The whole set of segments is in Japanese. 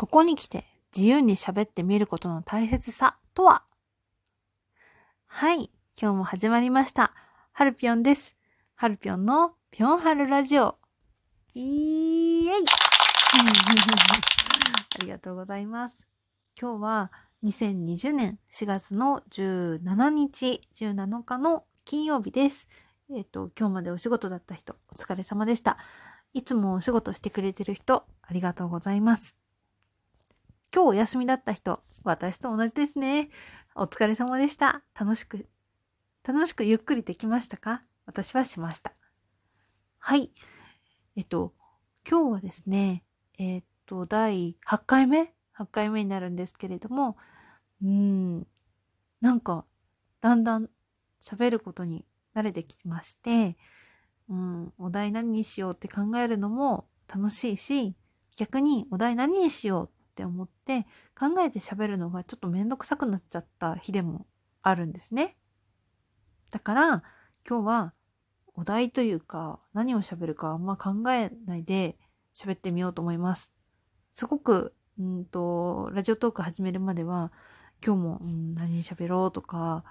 ここに来て自由に喋ってみることの大切さとは？はい、今日も始まりました。ハルピョンです。ハルピョンのピョンハルラジオ。イエイ ありがとうございます。今日は2020年4月の17日、17日の金曜日です。えっ、ー、と、今日までお仕事だった人、お疲れ様でした。いつもお仕事してくれてる人、ありがとうございます。今日お休みだった人、私と同じですね。お疲れ様でした。楽しく、楽しくゆっくりできましたか？私はしました。はい。えっと、今日はですね、えっと、第8回目 ?8 回目になるんですけれども、うん、なんか、だんだん喋ることに慣れてきまして、うん、お題何にしようって考えるのも楽しいし、逆にお題何にしようって思って考えて喋るのがちょっとめんどくさくなっちゃった日でもあるんですね。だから今日はお題というか何を喋るかあんま考えないで喋ってみようと思います。すごく、うんと、ラジオトーク始めるまでは今日も、うん、何喋ろうとか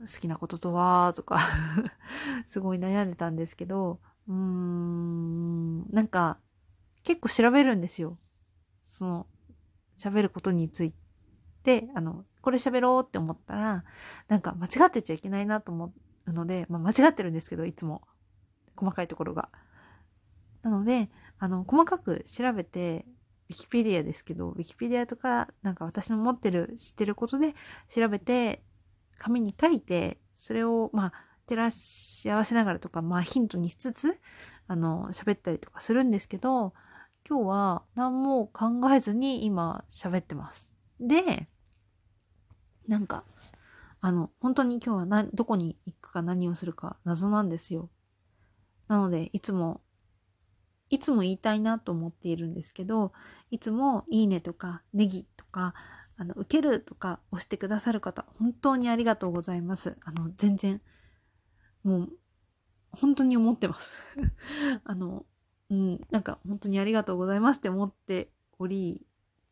好きなこととはとか すごい悩んでたんですけど、うーん、なんか、結構調べるんですよ。その、喋ることについて、あの、これ喋ろうって思ったら、なんか間違ってちゃいけないなと思うので、まあ間違ってるんですけど、いつも。細かいところが。なので、あの、細かく調べて、ウィキペディアですけど、ウィキペディアとか、なんか私の持ってる、知ってることで調べて、紙に書いて、それを、まあ、照らし合わせながらとか、まあ、ヒントにしつつ、あの、喋ったりとかするんですけど、今日は何も考えずに今喋ってます。で、なんか、あの、本当に今日は、どこに行くか何をするか謎なんですよ。なので、いつも、いつも言いたいなと思っているんですけど、いつもいいねとかネギとか、あの、受けるとか押してくださる方、本当にありがとうございます。あの、全然、もう、本当に思ってます。あの、うん、なんか本当にありがとうございますって思っており、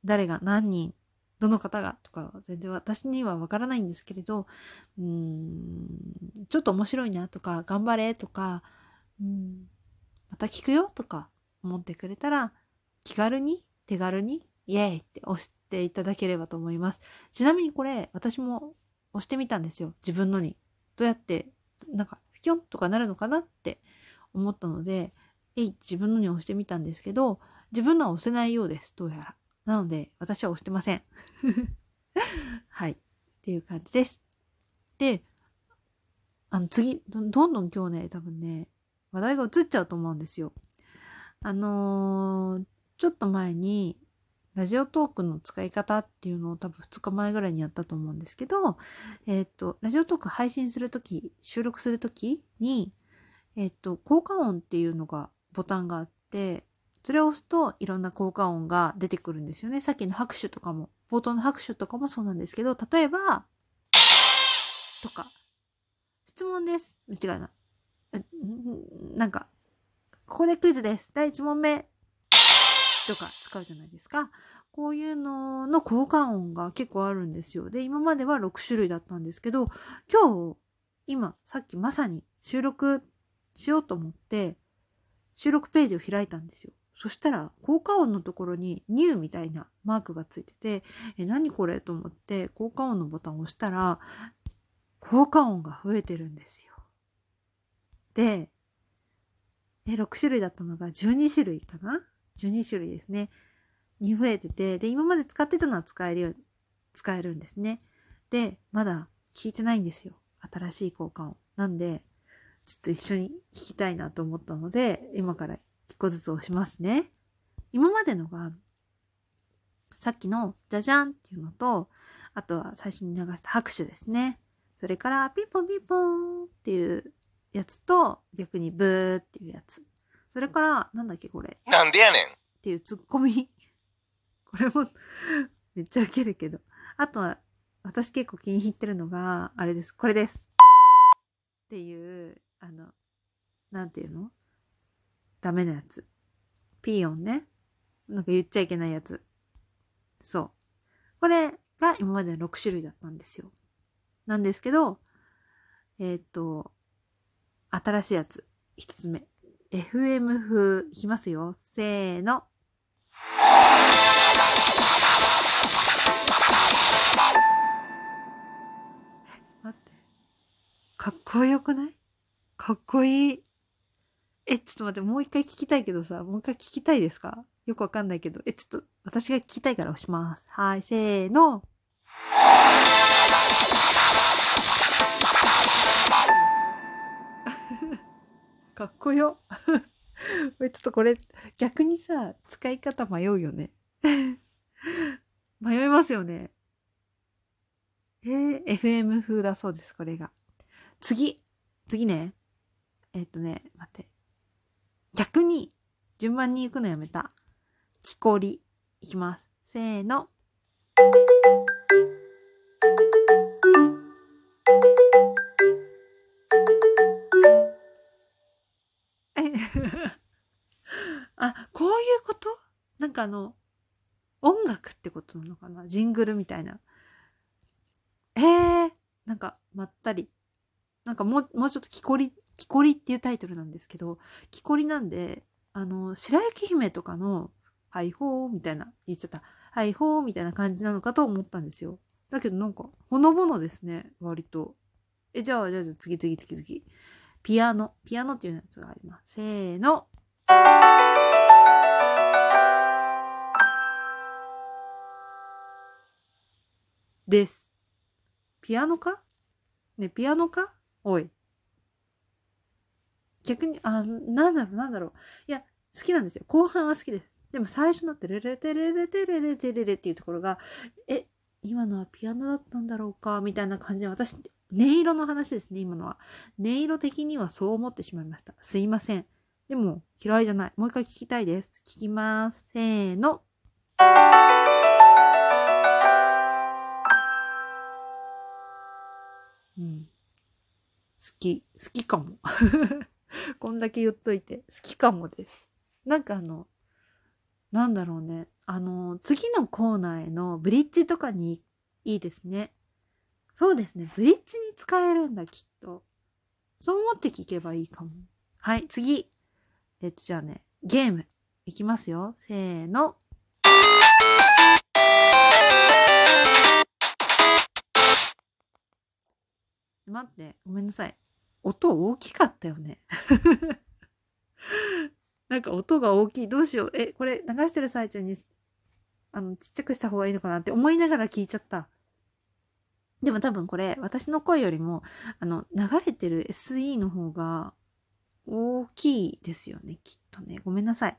誰が何人、どの方がとか全然私にはわからないんですけれど、うん、ちょっと面白いなとか、頑張れとか、うん、また聞くよとか思ってくれたら、気軽に、手軽に、イエーイって押していただければと思います。ちなみにこれ、私も押してみたんですよ。自分のに。どうやって、なんか、ピョンとかなるのかなって思ったので、えい、自分のに押してみたんですけど、自分のは押せないようです。どうやら。なので、私は押してません。はい。っていう感じです。で、あの、次、どんどん今日ね、多分ね、話題が移っちゃうと思うんですよ。あのー、ちょっと前に、ラジオトークの使い方っていうのを多分2日前ぐらいにやったと思うんですけど、えっ、ー、と、ラジオトーク配信するとき、収録するときに、えっ、ー、と、効果音っていうのがボタンがあって、それを押すといろんな効果音が出てくるんですよね。さっきの拍手とかも、冒頭の拍手とかもそうなんですけど、例えば、とか、質問です。間違いない。なんか、ここでクイズです。第1問目。とか使うじゃないですか。こういうのの効果音が結構あるんですよ。で、今までは6種類だったんですけど、今日、今、さっきまさに収録しようと思って、収録ページを開いたんですよ。そしたら、効果音のところにニューみたいなマークがついてて、え、何これ？と思って、効果音のボタンを押したら、効果音が増えてるんですよ。で、え、6種類だったのが12種類かな ?12 種類ですね。に増えてて、で、今まで使ってたのは使えるよ、使えるんですね。で、まだ聞いてないんですよ。新しい効果音。なんで、ちょっと一緒に聞きたいなと思ったので、今から一個ずつ押しますね。今までのが、さっきのじゃじゃんっていうのと、あとは最初に流した拍手ですね。それからピンポンピンポンっていうやつと、逆にブーっていうやつ。それから、なんだっけこれ。なんでやねんっていうツッコミ。これもめっちゃウケるけど。あとは、私結構気に入ってるのが、あれです。これです。っていう、あの、なんていうの？ダメなやつ。ピーヨンね。なんか言っちゃいけないやつ。そう。これが今までの6種類だったんですよ。なんですけど、えー、っと、新しいやつ、一つ目。FM 風、いきますよ。せーの。待って。かっこよくない？かっこいい。え、ちょっと待って、もう一回聞きたいけどさ、もう一回聞きたいですか？よくわかんないけど。え、ちょっと、私が聞きたいから押します。はい、せーの。かっこよ。ちょっとこれ、逆にさ、使い方迷うよね。迷いますよね。えー、FM 風だそうです、これが。次。次ね。えっ、ー、とね、待って。逆に、順番に行くのやめた。木こり。いきます。せーの。あ、こういうこと？なんかあの、音楽ってことなのかな？ジングルみたいな。えー、なんか、まったり。なんかもう、もうちょっと木こり、木こりっていうタイトルなんですけど、木こりなんで、あの、白雪姫とかの、はいほーみたいな、言っちゃった。はいほーみたいな感じなのかと思ったんですよ。だけどなんか、ほのぼのですね、割と。え、じゃあ、じゃあ、じゃあ次々次々。ピアノ。ピアノっていうやつがあります。せーの。です。ピアノか？ね、ピアノか？おい。逆に、あ、なんだろう、なんだろう。いや、好きなんですよ。後半は好きです。でも最初のテレレテレレテレレテレレっていうところが、え、今のはピアノだったんだろうか？みたいな感じで、私、音色の話ですね、今のは。音色的にはそう思ってしまいました。すいません。でも、嫌いじゃない。もう一回聞きたいです。聞きます。せーの。うん。好き。好きかも。こんだけ言っといて、好きかもです。なんかあの、なんだろうね。あの、次のコーナーへのブリッジとかにいいですね。そうですね。ブリッジに使えるんだ、きっと。そう思って聞けばいいかも。はい、次。えっと、じゃあね、ゲーム。いきますよ。せーの。待って、ごめんなさい。音大きかったよね。なんか音が大きい。どうしよう。え、これ流してる最中に、あの、ちっちゃくした方がいいのかなって思いながら聞いちゃった。でも多分これ、私の声よりも、あの、流れてる SE の方が大きいですよね、きっとね。ごめんなさい。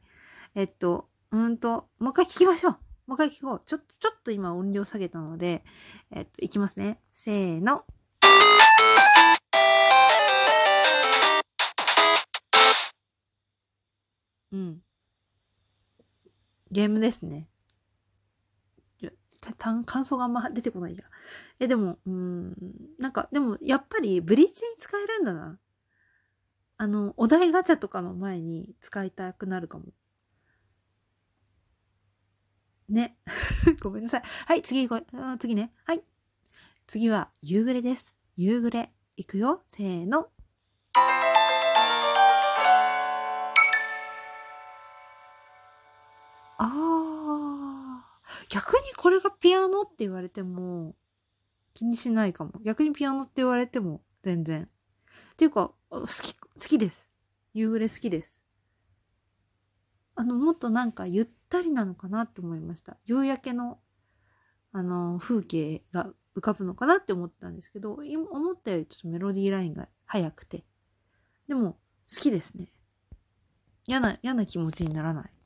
えっと、うんと、もう一回聞きましょう。もう一回聞こう。ちょっと、ちょっと今音量下げたので、えっと、いきますね。せーの。うん。ゲームですね。感想があんま出てこないや。え、でも、うん、なんか、でも、やっぱり、ブリッジに使えるんだな。あの、お題ガチャとかの前に使いたくなるかも。ね。ごめんなさい。はい、次こ、次ね。はい。次は、夕暮れです。夕暮れ。いくよ。せーの。ああ。逆にこれがピアノって言われても気にしないかも。逆にピアノって言われても全然。っていうか、好き、好きです。夕暮れ好きです。あの、もっとなんかゆったりなのかなって思いました。夕焼けの、あの、風景が浮かぶのかなって思ったんですけど、今思ったよりちょっとメロディーラインが速くて。でも、好きですね。嫌な、嫌な気持ちにならない。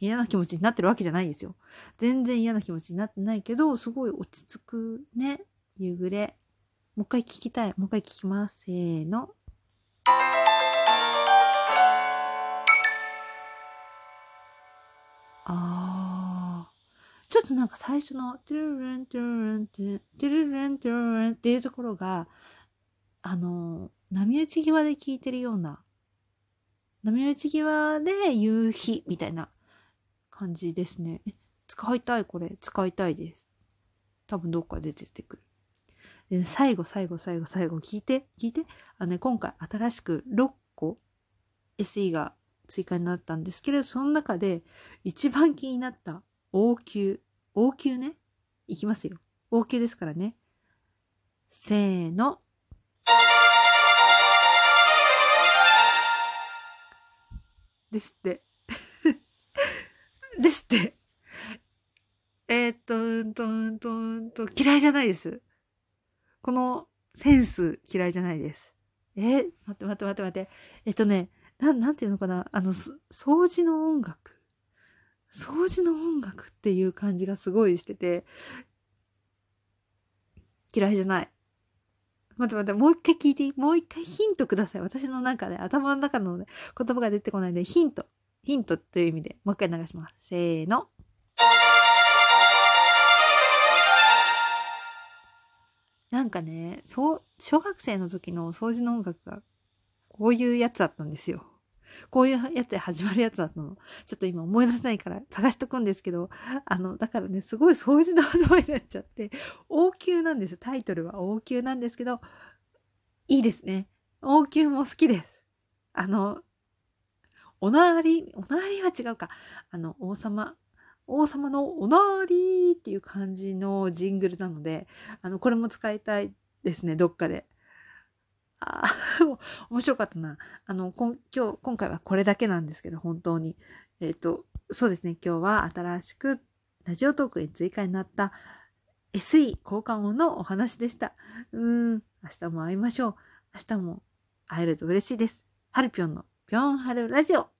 嫌な気持ちになってるわけじゃないですよ。全然嫌な気持ちになってないけど、すごい落ち着くね。夕暮れ。もう一回聞きたい。もう一回聞きます。せーの。あー。ちょっとなんか最初の、トゥルルントゥルルントゥルルントゥルルンっていうところが、あの、波打ち際で聞いてるような、波打ち際で夕日みたいな感じですね。使いたい、これ。使いたいです。多分どっか出ててくる。で、最後、最後、最後、最後、聞いて、聞いて。あのね、今回新しく6個 SE が追加になったんですけれど、その中で一番気になった応急。応急ね。いきますよ。応急ですからね。せーの。ですって。ですって。えー、っと、うんと、うんと、うんと、嫌いじゃないです。このセンス嫌いじゃないです。えー、待って待って待って待って。えっとね、な、なんていうのかな？あの、掃除の音楽。掃除の音楽っていう感じがすごいしてて、嫌いじゃない。待って待って、もう一回聞いていい？もう一回ヒントください。私の中で、頭の中の、ね、言葉が出てこないんで、ヒント。ヒントという意味で、もう一回流します。せーの。なんかね、そう、小学生の時の掃除の音楽が、こういうやつだったんですよ。こういうやつで始まるやつだったの。ちょっと今思い出せないから探しとくんですけど、あの、だからね、すごい掃除の頭になっちゃって、王宮なんです。タイトルは王宮なんですけど、いいですね。王宮も好きです。あの、おなわり、おなわりは違うか。あの、王様、王様のおなわりっていう感じのジングルなので、あの、これも使いたいですね、どっかで。ああ、面白かったな。あの、今日、今回はこれだけなんですけど、本当に。えっ、ー、と、そうですね、今日は新しくラジオトークに追加になった SE 交換音のお話でした。うーん、明日も会いましょう。明日も会えると嬉しいです。ハルピョンのぴょんはるラジオ。